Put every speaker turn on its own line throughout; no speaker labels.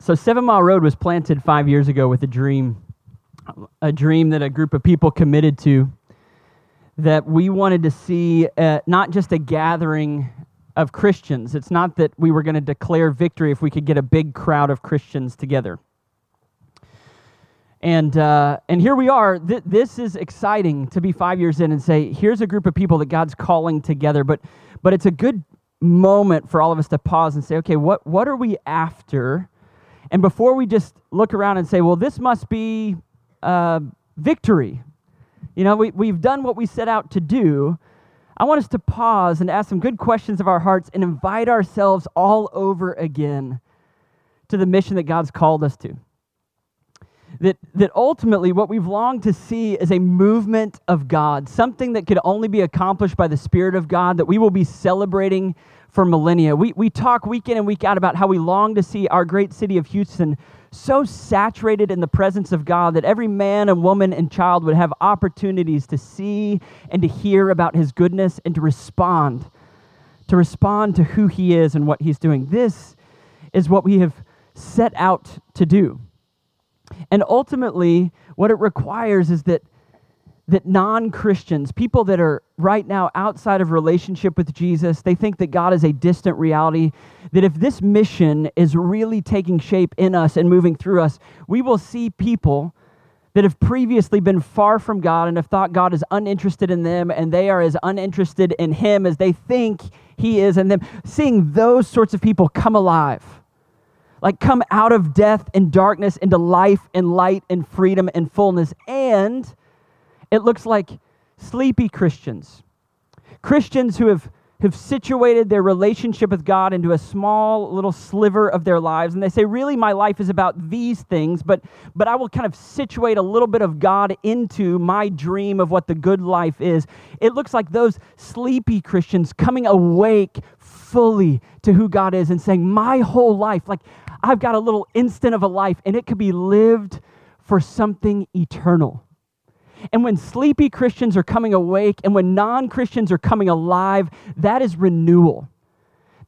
So, Seven Mile Road was planted five years ago with a dream, a dream that a group of people committed to, that we wanted to see uh, not just a gathering of Christians. It's not that we were going to declare victory if we could get a big crowd of Christians together. And, uh, and here we are. Th- this is exciting to be five years in and say, here's a group of people that God's calling together. But, but it's a good moment for all of us to pause and say, okay, what, what are we after? And before we just look around and say, well, this must be uh, victory, you know, we, we've done what we set out to do. I want us to pause and ask some good questions of our hearts and invite ourselves all over again to the mission that God's called us to. That, that ultimately, what we've longed to see is a movement of God, something that could only be accomplished by the Spirit of God, that we will be celebrating for millennia. We, we talk week in and week out about how we long to see our great city of Houston so saturated in the presence of God that every man and woman and child would have opportunities to see and to hear about his goodness and to respond, to respond to who he is and what he's doing. This is what we have set out to do. And ultimately, what it requires is that that non Christians, people that are right now outside of relationship with Jesus, they think that God is a distant reality. That if this mission is really taking shape in us and moving through us, we will see people that have previously been far from God and have thought God is uninterested in them and they are as uninterested in Him as they think He is in them. Seeing those sorts of people come alive, like come out of death and darkness into life and light and freedom and fullness. And it looks like sleepy Christians, Christians who have, have situated their relationship with God into a small little sliver of their lives. And they say, really, my life is about these things, but, but I will kind of situate a little bit of God into my dream of what the good life is. It looks like those sleepy Christians coming awake fully to who God is and saying, my whole life, like I've got a little instant of a life, and it could be lived for something eternal. And when sleepy Christians are coming awake and when non Christians are coming alive, that is renewal.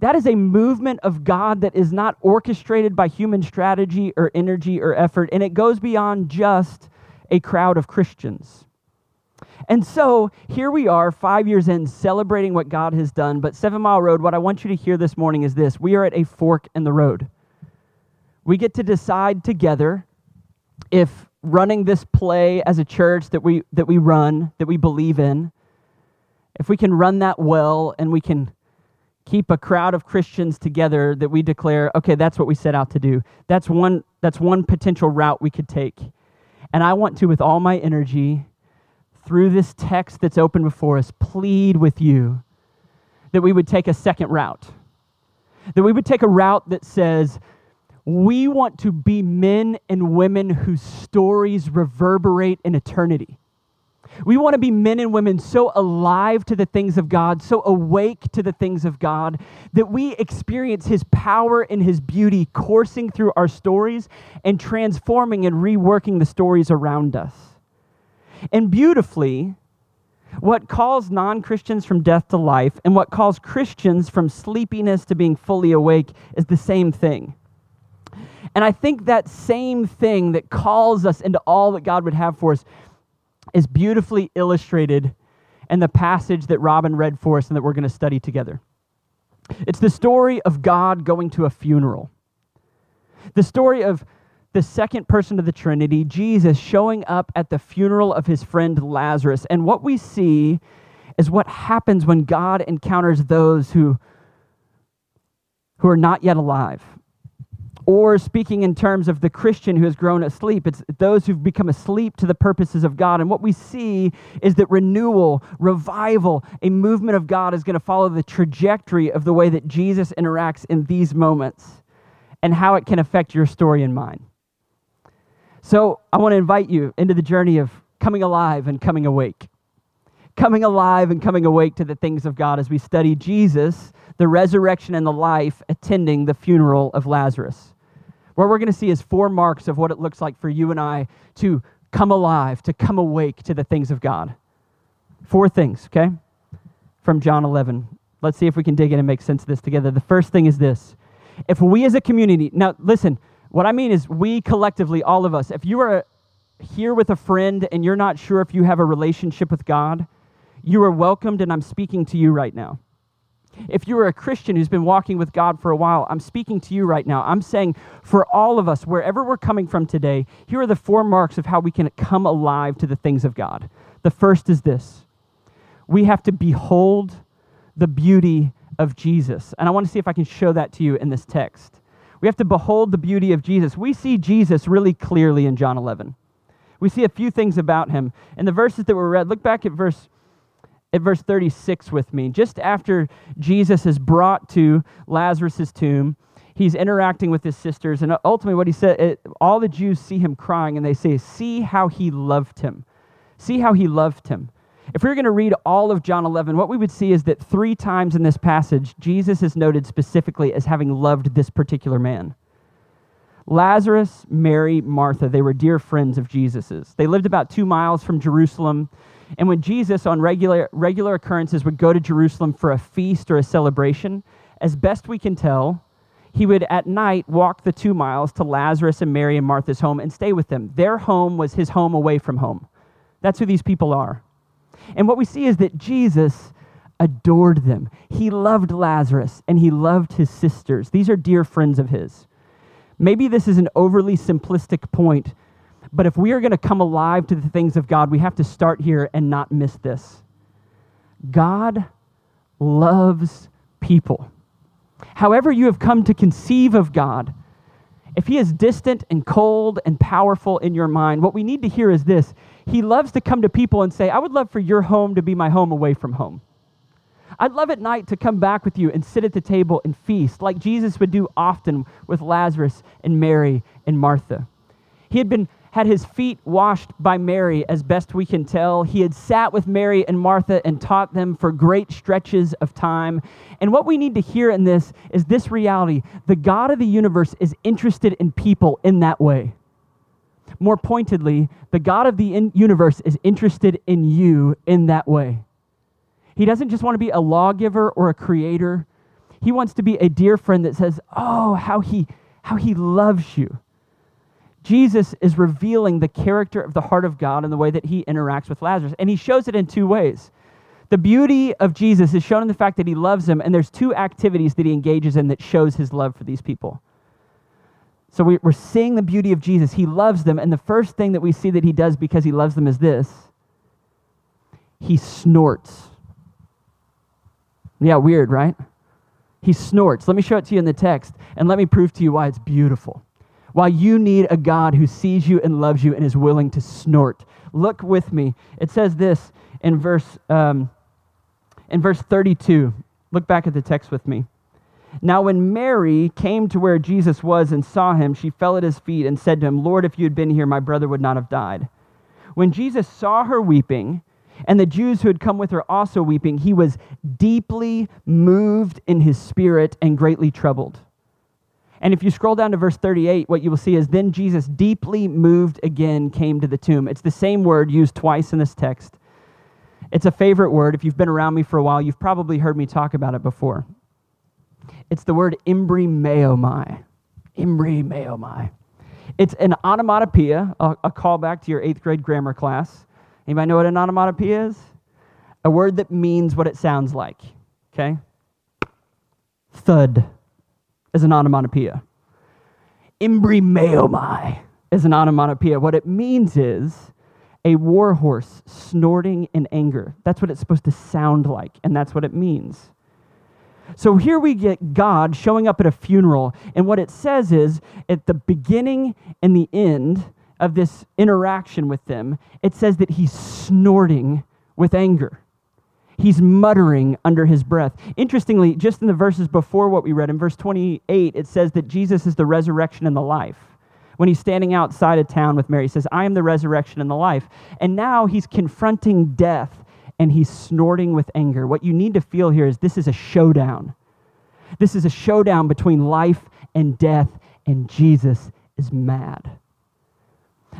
That is a movement of God that is not orchestrated by human strategy or energy or effort, and it goes beyond just a crowd of Christians. And so here we are, five years in, celebrating what God has done. But Seven Mile Road, what I want you to hear this morning is this we are at a fork in the road. We get to decide together if running this play as a church that we that we run that we believe in if we can run that well and we can keep a crowd of christians together that we declare okay that's what we set out to do. That's one that's one potential route we could take. And i want to with all my energy through this text that's open before us plead with you that we would take a second route. That we would take a route that says we want to be men and women whose stories reverberate in eternity. We want to be men and women so alive to the things of God, so awake to the things of God, that we experience His power and His beauty coursing through our stories and transforming and reworking the stories around us. And beautifully, what calls non Christians from death to life and what calls Christians from sleepiness to being fully awake is the same thing. And I think that same thing that calls us into all that God would have for us is beautifully illustrated in the passage that Robin read for us and that we're going to study together. It's the story of God going to a funeral. The story of the second person of the Trinity, Jesus, showing up at the funeral of his friend Lazarus. And what we see is what happens when God encounters those who, who are not yet alive or speaking in terms of the Christian who has grown asleep, it's those who've become asleep to the purposes of God. And what we see is that renewal, revival, a movement of God is going to follow the trajectory of the way that Jesus interacts in these moments and how it can affect your story and mine. So I want to invite you into the journey of coming alive and coming awake. Coming alive and coming awake to the things of God as we study Jesus, the resurrection and the life, attending the funeral of Lazarus. What we're going to see is four marks of what it looks like for you and I to come alive, to come awake to the things of God. Four things, okay? From John 11. Let's see if we can dig in and make sense of this together. The first thing is this if we as a community, now listen, What I mean is, we collectively, all of us, if you are here with a friend and you're not sure if you have a relationship with God, you are welcomed, and I'm speaking to you right now. If you are a Christian who's been walking with God for a while, I'm speaking to you right now. I'm saying for all of us, wherever we're coming from today, here are the four marks of how we can come alive to the things of God. The first is this we have to behold the beauty of Jesus. And I want to see if I can show that to you in this text. We have to behold the beauty of Jesus. We see Jesus really clearly in John 11. We see a few things about him. In the verses that were read, look back at verse at verse 36 with me. Just after Jesus is brought to Lazarus' tomb, he's interacting with his sisters. And ultimately, what he said, it, all the Jews see him crying and they say, See how he loved him. See how he loved him. If we were going to read all of John 11, what we would see is that three times in this passage, Jesus is noted specifically as having loved this particular man. Lazarus, Mary, Martha, they were dear friends of Jesus's. They lived about two miles from Jerusalem. And when Jesus, on regular, regular occurrences, would go to Jerusalem for a feast or a celebration, as best we can tell, he would at night walk the two miles to Lazarus and Mary and Martha's home and stay with them. Their home was his home away from home. That's who these people are. And what we see is that Jesus adored them. He loved Lazarus and he loved his sisters. These are dear friends of his. Maybe this is an overly simplistic point, but if we are going to come alive to the things of God, we have to start here and not miss this. God loves people. However, you have come to conceive of God, if He is distant and cold and powerful in your mind, what we need to hear is this He loves to come to people and say, I would love for your home to be my home away from home. I'd love at night to come back with you and sit at the table and feast, like Jesus would do often with Lazarus and Mary and Martha. He had been had his feet washed by Mary, as best we can tell. He had sat with Mary and Martha and taught them for great stretches of time. And what we need to hear in this is this reality the God of the universe is interested in people in that way. More pointedly, the God of the universe is interested in you in that way. He doesn't just want to be a lawgiver or a creator. He wants to be a dear friend that says, "Oh, how he how he loves you." Jesus is revealing the character of the heart of God in the way that he interacts with Lazarus, and he shows it in two ways. The beauty of Jesus is shown in the fact that he loves them, and there's two activities that he engages in that shows his love for these people. So we're seeing the beauty of Jesus. He loves them, and the first thing that we see that he does because he loves them is this he snorts. Yeah, weird, right? He snorts. Let me show it to you in the text, and let me prove to you why it's beautiful. Why you need a God who sees you and loves you and is willing to snort. Look with me. It says this in verse, um, in verse 32. Look back at the text with me. Now, when Mary came to where Jesus was and saw him, she fell at his feet and said to him, Lord, if you had been here, my brother would not have died. When Jesus saw her weeping, and the Jews who had come with her also weeping, he was deeply moved in his spirit and greatly troubled. And if you scroll down to verse 38, what you will see is then Jesus, deeply moved again, came to the tomb. It's the same word used twice in this text. It's a favorite word. If you've been around me for a while, you've probably heard me talk about it before. It's the word embrimaomai. Embrimaomai. It's an onomatopoeia, a, a callback to your eighth grade grammar class. Anybody know what an onomatopoeia is? A word that means what it sounds like. Okay? Thud is an onomatopoeia. Embrimaomai is an onomatopoeia. What it means is a warhorse snorting in anger. That's what it's supposed to sound like, and that's what it means. So here we get God showing up at a funeral, and what it says is at the beginning and the end of this interaction with them, it says that he's snorting with anger. He's muttering under his breath. Interestingly, just in the verses before what we read, in verse 28, it says that Jesus is the resurrection and the life. When he's standing outside of town with Mary, he says, I am the resurrection and the life. And now he's confronting death and he's snorting with anger. What you need to feel here is this is a showdown. This is a showdown between life and death, and Jesus is mad.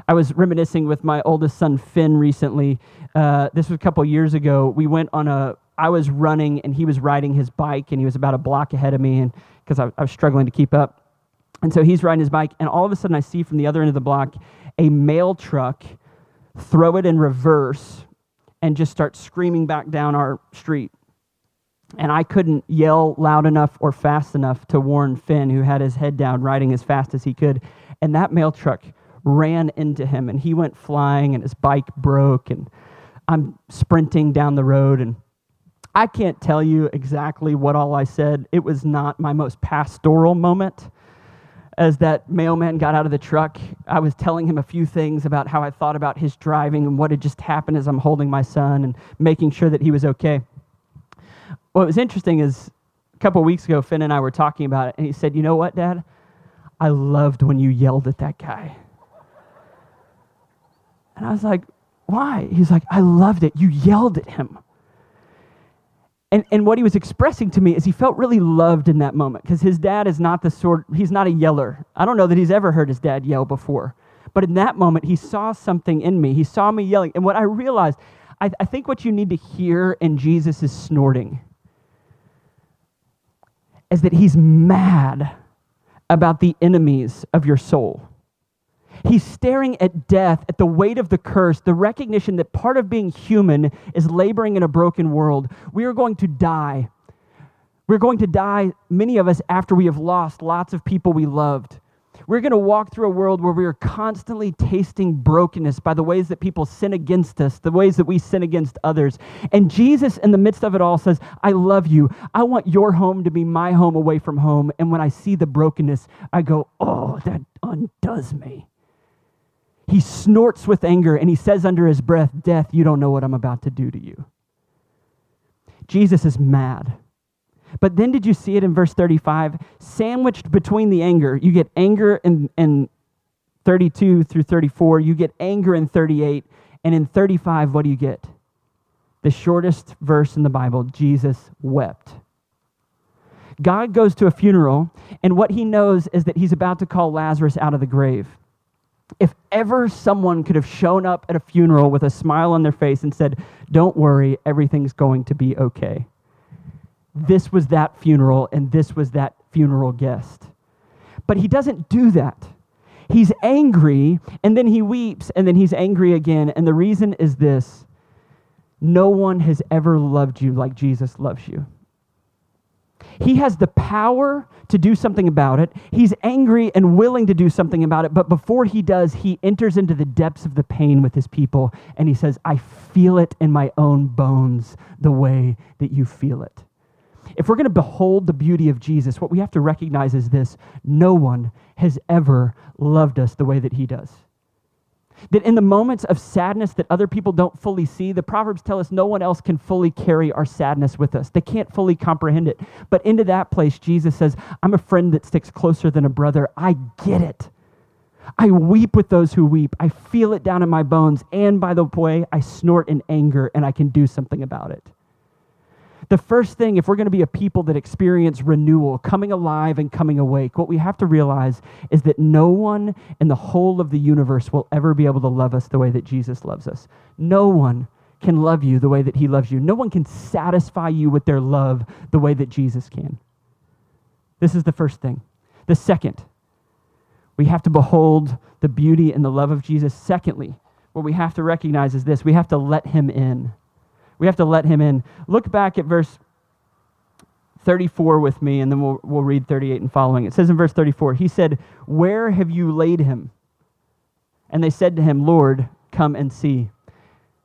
I was reminiscing with my oldest son, Finn, recently. Uh, this was a couple years ago. We went on a, I was running and he was riding his bike and he was about a block ahead of me and because I, I was struggling to keep up. And so he's riding his bike, and all of a sudden I see from the other end of the block a mail truck throw it in reverse and just start screaming back down our street. And I couldn't yell loud enough or fast enough to warn Finn, who had his head down, riding as fast as he could. And that mail truck ran into him, and he went flying, and his bike broke. And I'm sprinting down the road, and I can't tell you exactly what all I said. It was not my most pastoral moment. As that mailman got out of the truck, I was telling him a few things about how I thought about his driving and what had just happened as I'm holding my son and making sure that he was okay what was interesting is a couple weeks ago, Finn and I were talking about it, and he said, You know what, Dad? I loved when you yelled at that guy. And I was like, Why? He's like, I loved it. You yelled at him. And, and what he was expressing to me is he felt really loved in that moment because his dad is not the sort, he's not a yeller. I don't know that he's ever heard his dad yell before. But in that moment, he saw something in me. He saw me yelling. And what I realized, I, I think what you need to hear in Jesus is snorting is that he's mad about the enemies of your soul. He's staring at death, at the weight of the curse, the recognition that part of being human is laboring in a broken world. We are going to die. We're going to die, many of us, after we have lost lots of people we loved. We're going to walk through a world where we are constantly tasting brokenness by the ways that people sin against us, the ways that we sin against others. And Jesus, in the midst of it all, says, I love you. I want your home to be my home away from home. And when I see the brokenness, I go, oh, that undoes me. He snorts with anger and he says under his breath, Death, you don't know what I'm about to do to you. Jesus is mad. But then did you see it in verse 35? Sandwiched between the anger, you get anger in, in 32 through 34, you get anger in 38, and in 35, what do you get? The shortest verse in the Bible Jesus wept. God goes to a funeral, and what he knows is that he's about to call Lazarus out of the grave. If ever someone could have shown up at a funeral with a smile on their face and said, Don't worry, everything's going to be okay this was that funeral and this was that funeral guest. But he doesn't do that. He's angry and then he weeps and then he's angry again. And the reason is this no one has ever loved you like Jesus loves you. He has the power to do something about it. He's angry and willing to do something about it. But before he does, he enters into the depths of the pain with his people and he says, I feel it in my own bones the way that you feel it. If we're going to behold the beauty of Jesus, what we have to recognize is this no one has ever loved us the way that he does. That in the moments of sadness that other people don't fully see, the Proverbs tell us no one else can fully carry our sadness with us. They can't fully comprehend it. But into that place, Jesus says, I'm a friend that sticks closer than a brother. I get it. I weep with those who weep. I feel it down in my bones. And by the way, I snort in anger and I can do something about it the first thing, if we're going to be a people that experience renewal, coming alive and coming awake, what we have to realize is that no one in the whole of the universe will ever be able to love us the way that Jesus loves us. No one can love you the way that he loves you. No one can satisfy you with their love the way that Jesus can. This is the first thing. The second, we have to behold the beauty and the love of Jesus. Secondly, what we have to recognize is this we have to let him in. We have to let him in. Look back at verse 34 with me, and then we'll, we'll read 38 and following. It says in verse 34, He said, Where have you laid him? And they said to him, Lord, come and see.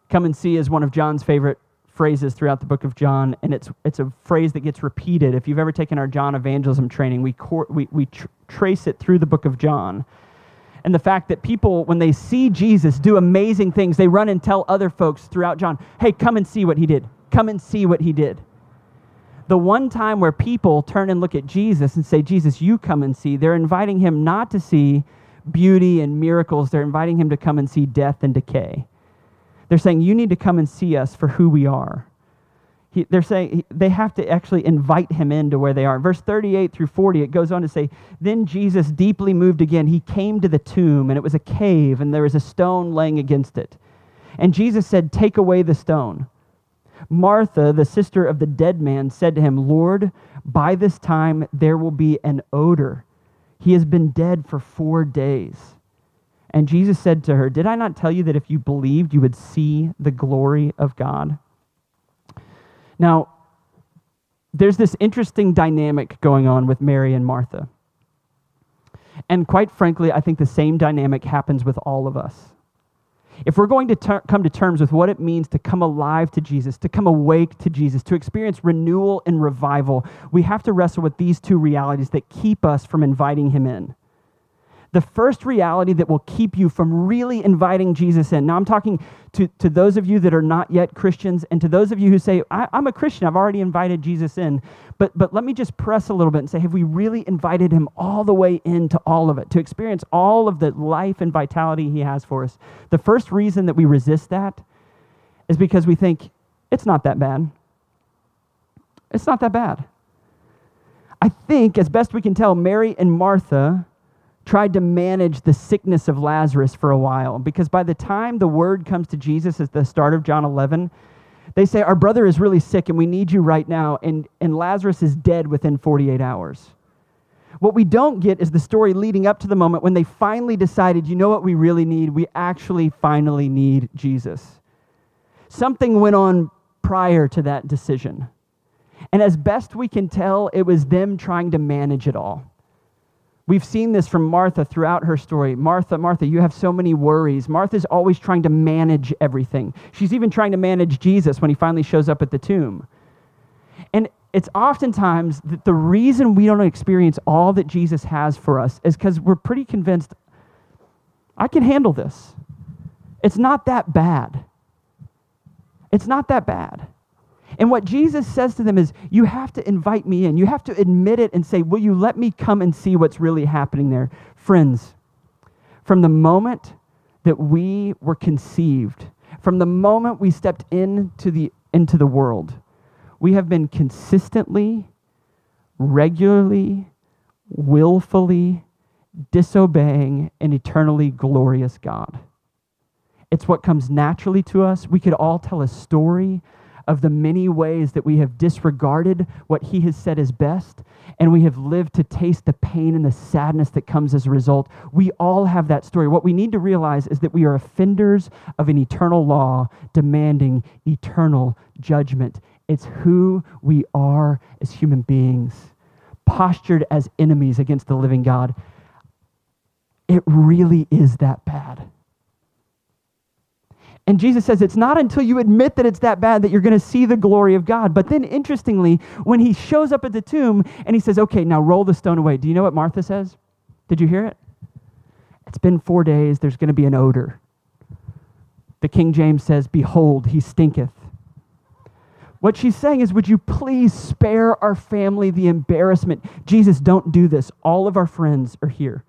Come and see is one of John's favorite phrases throughout the book of John, and it's, it's a phrase that gets repeated. If you've ever taken our John evangelism training, we, cor- we, we tr- trace it through the book of John and the fact that people, when they see Jesus do amazing things, they run and tell other folks throughout John, hey, come and see what he did. Come and see what he did. The one time where people turn and look at Jesus and say, Jesus, you come and see, they're inviting him not to see beauty and miracles, they're inviting him to come and see death and decay. They're saying, You need to come and see us for who we are. He, they're saying they have to actually invite him into where they are. verse 38 through 40, it goes on to say, Then Jesus, deeply moved again, he came to the tomb, and it was a cave, and there was a stone laying against it. And Jesus said, Take away the stone. Martha, the sister of the dead man, said to him, Lord, by this time there will be an odor. He has been dead for four days. And Jesus said to her, Did I not tell you that if you believed, you would see the glory of God? Now, there's this interesting dynamic going on with Mary and Martha. And quite frankly, I think the same dynamic happens with all of us. If we're going to ter- come to terms with what it means to come alive to Jesus, to come awake to Jesus, to experience renewal and revival, we have to wrestle with these two realities that keep us from inviting him in the first reality that will keep you from really inviting Jesus in. Now, I'm talking to, to those of you that are not yet Christians and to those of you who say, I, am a Christian, I've already invited Jesus in. But, but let me just press a little bit and say, have we really invited him all the way into all of it, to experience all of the life and vitality he has for us? The first reason that we resist that is because we think it's not that bad. It's not that bad. I think, as best we can tell, Mary and Martha tried to manage the sickness of Lazarus for a while because by the time the word comes to Jesus at the start of John 11, they say, Our brother is really sick and we need you right now. And, and Lazarus is dead within 48 hours. What we don't get is the story leading up to the moment when they finally decided, you know what we really need? We actually finally need Jesus. Something went on prior to that decision. And as best we can tell, it was them trying to manage it all. We've seen this from Martha throughout her story. Martha, Martha, you have so many worries. Martha's always trying to manage everything. She's even trying to manage Jesus when he finally shows up at the tomb. And it's oftentimes that the reason we don't experience all that Jesus has for us is because we're pretty convinced I can handle this. It's not that bad. It's not that bad. And what Jesus says to them is, You have to invite me in. You have to admit it and say, Will you let me come and see what's really happening there? Friends, from the moment that we were conceived, from the moment we stepped into the, into the world, we have been consistently, regularly, willfully disobeying an eternally glorious God. It's what comes naturally to us. We could all tell a story of the many ways that we have disregarded what He has said is best, and we have lived to taste the pain and the sadness that comes as a result. We all have that story. What we need to realize is that we are offenders of an eternal law demanding eternal judgment. It's who we are as human beings, postured as enemies against the living God. It really is that bad. And Jesus says it's not until you admit that it's that bad that you're going to see the glory of God. But then, interestingly, when he shows up at the tomb and he says, Okay, now roll the stone away, do you know what Martha says? Did you hear it? It's been four days, there's going to be an odor. The King James says, Behold, he stinketh. What she's saying is, Would you please spare our family the embarrassment? Jesus, don't do this. All of our friends are here.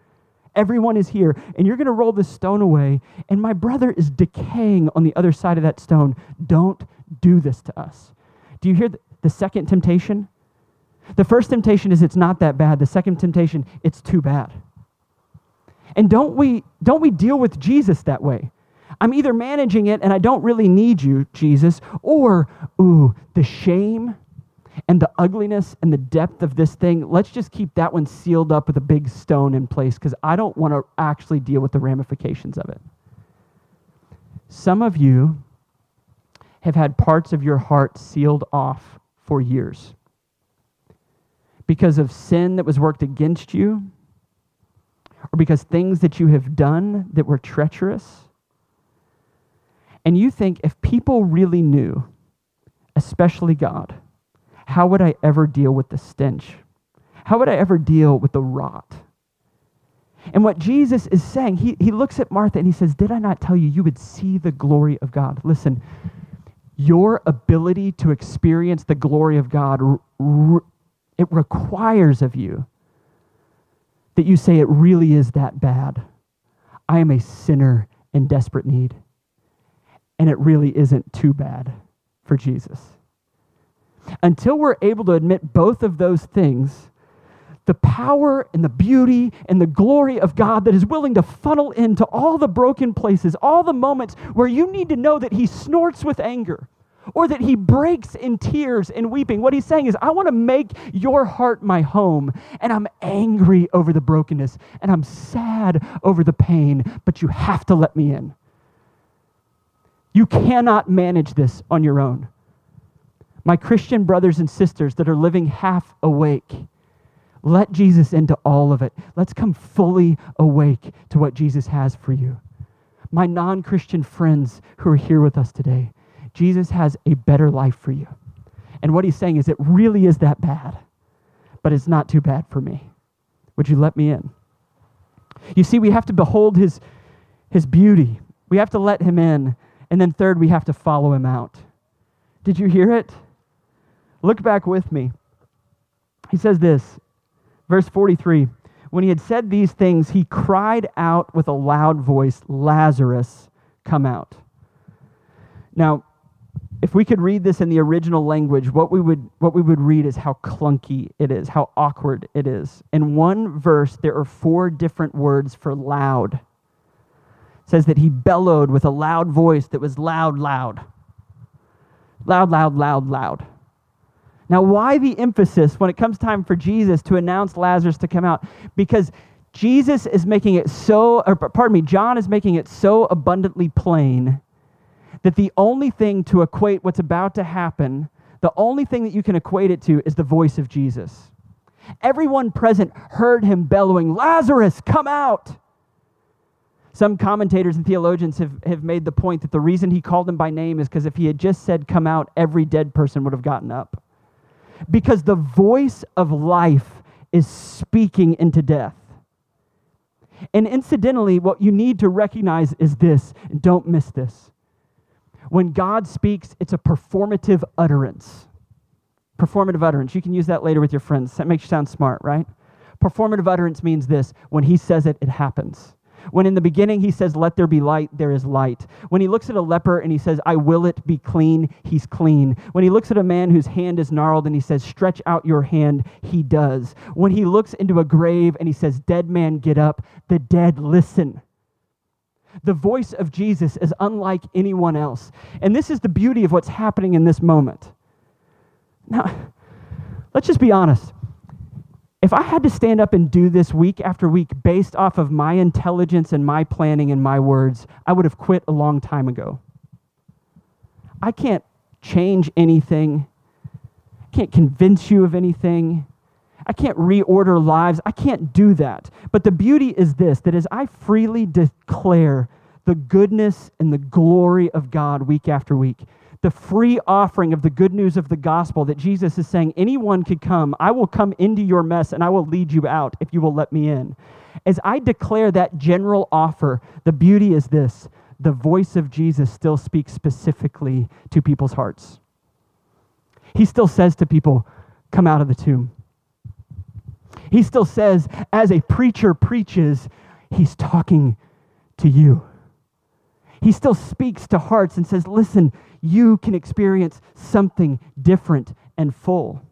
Everyone is here, and you're going to roll this stone away, and my brother is decaying on the other side of that stone. Don't do this to us. Do you hear the, second temptation? The first temptation is it's not that bad. The second temptation, it's too bad. And don't we don't we deal with Jesus that way? I'm either managing it and I don't really need you, Jesus, or ooh, the shame and the ugliness and the depth of this thing, let's just keep that one sealed up with a big stone in place because I don't want to actually deal with the ramifications of it. Some of you have had parts of your heart sealed off for years because of sin that was worked against you or because things that you have done that were treacherous. And you think if people really knew, especially God, how would I ever deal with the stench? How would I ever deal with the rot? And what Jesus is saying, he, he looks at Martha and he says, Did I not tell you you would see the glory of God? Listen, your ability to experience the glory of God, it requires of you that you say it really is that bad. I am a sinner in desperate need. And it really isn't too bad for Jesus. Until we're able to admit both of those things, the power and the beauty and the glory of God that is willing to funnel into all the broken places, all the moments where you need to know that He snorts with anger, or that he breaks in tears and weeping. What he's saying is, I want to make your heart my home, and I'm angry over the brokenness, and I'm sad over the pain, but you have to let me in. You cannot manage this on your own. My Christian brothers and sisters that are living half awake, let Jesus into all of it. Let's come fully awake to what Jesus has for you. My non Christian friends who are here with us today, Jesus has a better life for you. And what he's saying is, it really is that bad, but it's not too bad for me. Would you let me in? You see, we have to behold his, his beauty, we have to let him in. And then, third, we have to follow him out. Did you hear it? Look back with me. He says this, verse 43 When he had said these things, he cried out with a loud voice, Lazarus, come out. Now, if we could read this in the original language, what we would what we would read is how clunky it is, how awkward it is. In one verse, there are four different words for loud. It says that he bellowed with a loud voice that was loud, loud. Loud, loud, loud, loud. Now, why the emphasis when it comes time for Jesus to announce Lazarus to come out? Because Jesus is making it so, or pardon me, John is making it so abundantly plain that the only thing to equate what's about to happen, the only thing that you can equate it to is the voice of Jesus. Everyone present heard him bellowing, Lazarus, come out. Some commentators and theologians have, have made the point that the reason he called him by name is because if he had just said, Come out, every dead person would have gotten up. Because the voice of life is speaking into death. And incidentally, what you need to recognize is this, and don't miss this. When God speaks, it's a performative utterance. Performative utterance. You can use that later with your friends. That makes you sound smart, right? Performative utterance means this when he says it, it happens. When in the beginning he says, Let there be light, there is light. When he looks at a leper and he says, I will it be clean, he's clean. When he looks at a man whose hand is gnarled and he says, Stretch out your hand, he does. When he looks into a grave and he says, Dead man, get up, the dead listen. The voice of Jesus is unlike anyone else. And this is the beauty of what's happening in this moment. Now, let's just be honest. If I had to stand up and do this week after week based off of my intelligence and my planning and my words, I would have quit a long time ago. I can't change anything. I can't convince you of anything. I can't reorder lives. I can't do that. But the beauty is this that as I freely declare the goodness and the glory of God week after week, the free offering of the good news of the gospel that Jesus is saying, anyone could come. I will come into your mess and I will lead you out if you will let me in. As I declare that general offer, the beauty is this the voice of Jesus still speaks specifically to people's hearts. He still says to people, Come out of the tomb. He still says, as a preacher preaches, he's talking to you. He still speaks to hearts and says, listen, you can experience something different and full.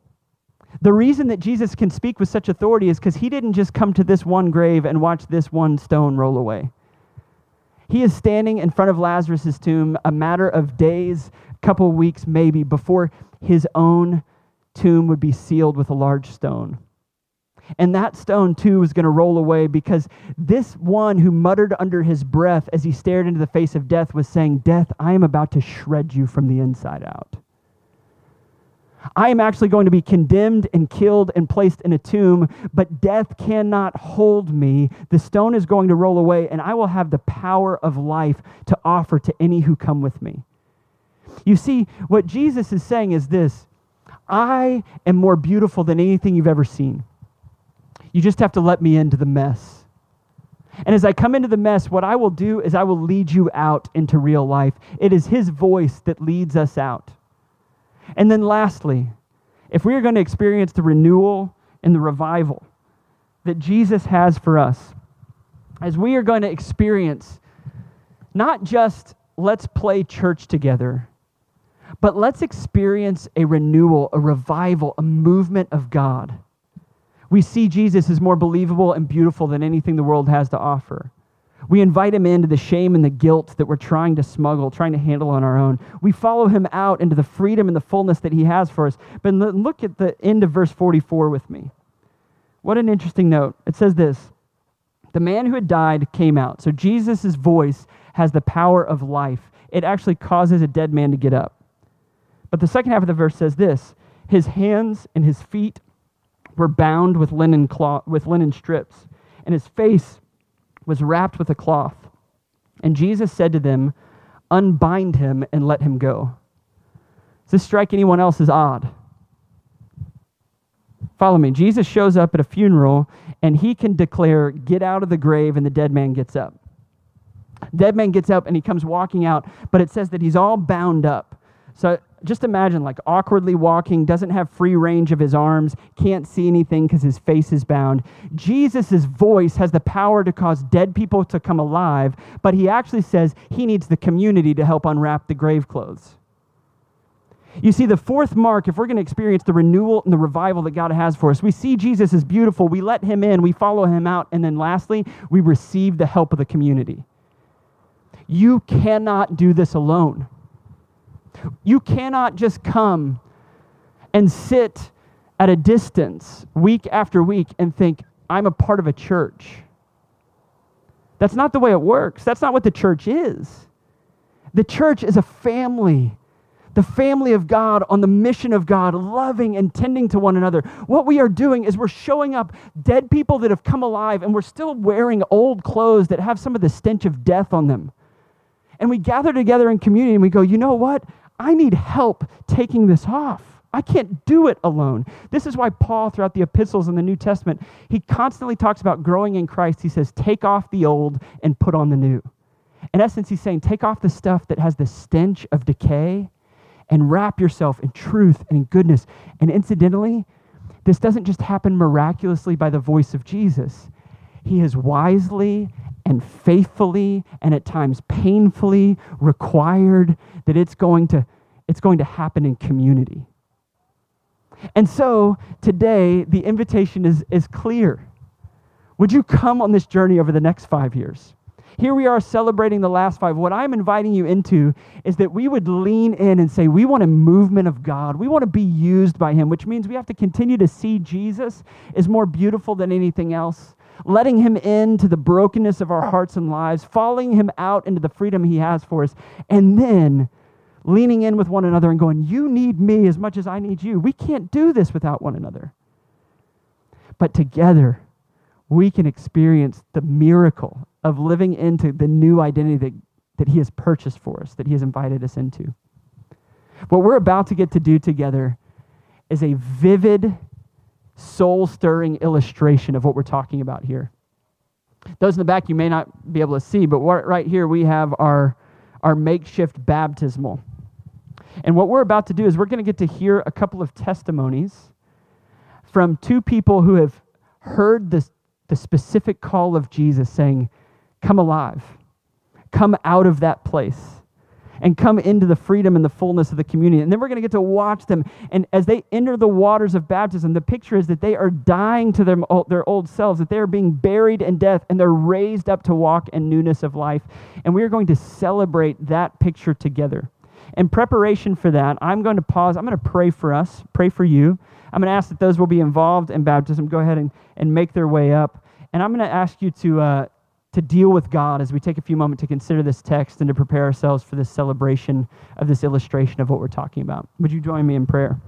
The reason that Jesus can speak with such authority is because he didn't just come to this one grave and watch this one stone roll away. He is standing in front of Lazarus' tomb a matter of days, couple weeks maybe, before his own tomb would be sealed with a large stone. And that stone too was going to roll away because this one who muttered under his breath as he stared into the face of death was saying, Death, I am about to shred you from the inside out. I am actually going to be condemned and killed and placed in a tomb, but death cannot hold me. The stone is going to roll away, and I will have the power of life to offer to any who come with me. You see, what Jesus is saying is this I am more beautiful than anything you've ever seen. You just have to let me into the mess. And as I come into the mess, what I will do is I will lead you out into real life. It is His voice that leads us out. And then, lastly, if we are going to experience the renewal and the revival that Jesus has for us, as we are going to experience not just let's play church together, but let's experience a renewal, a revival, a movement of God we see Jesus as more believable and beautiful than anything the world has to offer. We invite him into the shame and the guilt that we're trying to smuggle, trying to handle on our own. We follow him out into the freedom and the fullness that he has for us. But look at the end of verse 44 with me. What an interesting note. It says this The man who had died came out. So Jesus' voice has the power of life, it actually causes a dead man to get up. But the second half of the verse says this His hands and his feet were bound with linen, cloth, with linen strips, and his face was wrapped with a cloth. And Jesus said to them, Unbind him and let him go. Does this strike anyone else as odd? Follow me. Jesus shows up at a funeral and he can declare, Get out of the grave, and the dead man gets up. Dead man gets up and he comes walking out, but it says that he's all bound up. So just imagine like awkwardly walking, doesn't have free range of his arms, can't see anything because his face is bound. Jesus' voice has the power to cause dead people to come alive, but he actually says he needs the community to help unwrap the grave clothes. You see, the fourth mark, if we're going to experience the renewal and the revival that God has for us, we see Jesus is beautiful, we let him in, we follow him out, and then lastly, we receive the help of the community. You cannot do this alone. You cannot just come and sit at a distance week after week and think, I'm a part of a church. That's not the way it works. That's not what the church is. The church is a family, the family of God on the mission of God, loving and tending to one another. What we are doing is we're showing up dead people that have come alive and we're still wearing old clothes that have some of the stench of death on them. And we gather together in community and we go, you know what? I need help taking this off. I can't do it alone. This is why Paul, throughout the epistles in the New Testament, he constantly talks about growing in Christ. He says, take off the old and put on the new. In essence, he's saying, take off the stuff that has the stench of decay and wrap yourself in truth and in goodness. And incidentally, this doesn't just happen miraculously by the voice of Jesus. He has wisely and faithfully and at times painfully required that it's going to it's going to happen in community. And so today the invitation is, is clear. Would you come on this journey over the next five years? Here we are celebrating the last five. What I'm inviting you into is that we would lean in and say, We want a movement of God. We want to be used by Him, which means we have to continue to see Jesus as more beautiful than anything else letting Him into the brokenness of our hearts and lives, following Him out into the freedom He has for us, and then leaning in with one another and going, You need me as much as I need you. We can't do this without one another. But together, we can experience the miracle of living into the new identity that, that He has purchased for us, that He has invited us into. What we're about to get to do together is a vivid soul stirring illustration of what we're talking about here. Those in the back you may not be able to see, but right here we have our, our makeshift baptismal. And what we're about to do is we're going to get to hear a couple of testimonies from two people who have heard this, the specific call of Jesus saying, Come alive, come out of that place and come into the freedom and the fullness of the community. And then we're going to get to watch them. And as they enter the waters of baptism, the picture is that they are dying to their, their old selves, that they are being buried in death, and they're raised up to walk in newness of life. And we are going to celebrate that picture together. In preparation for that, I'm going to pause. I'm going to pray for us, pray for you. I'm going to ask that those will be involved in baptism go ahead and, and make their way up. And I'm going to ask you to, uh, to deal with God as we take a few moments to consider this text and to prepare ourselves for this celebration of this illustration of what we're talking about. Would you join me in prayer?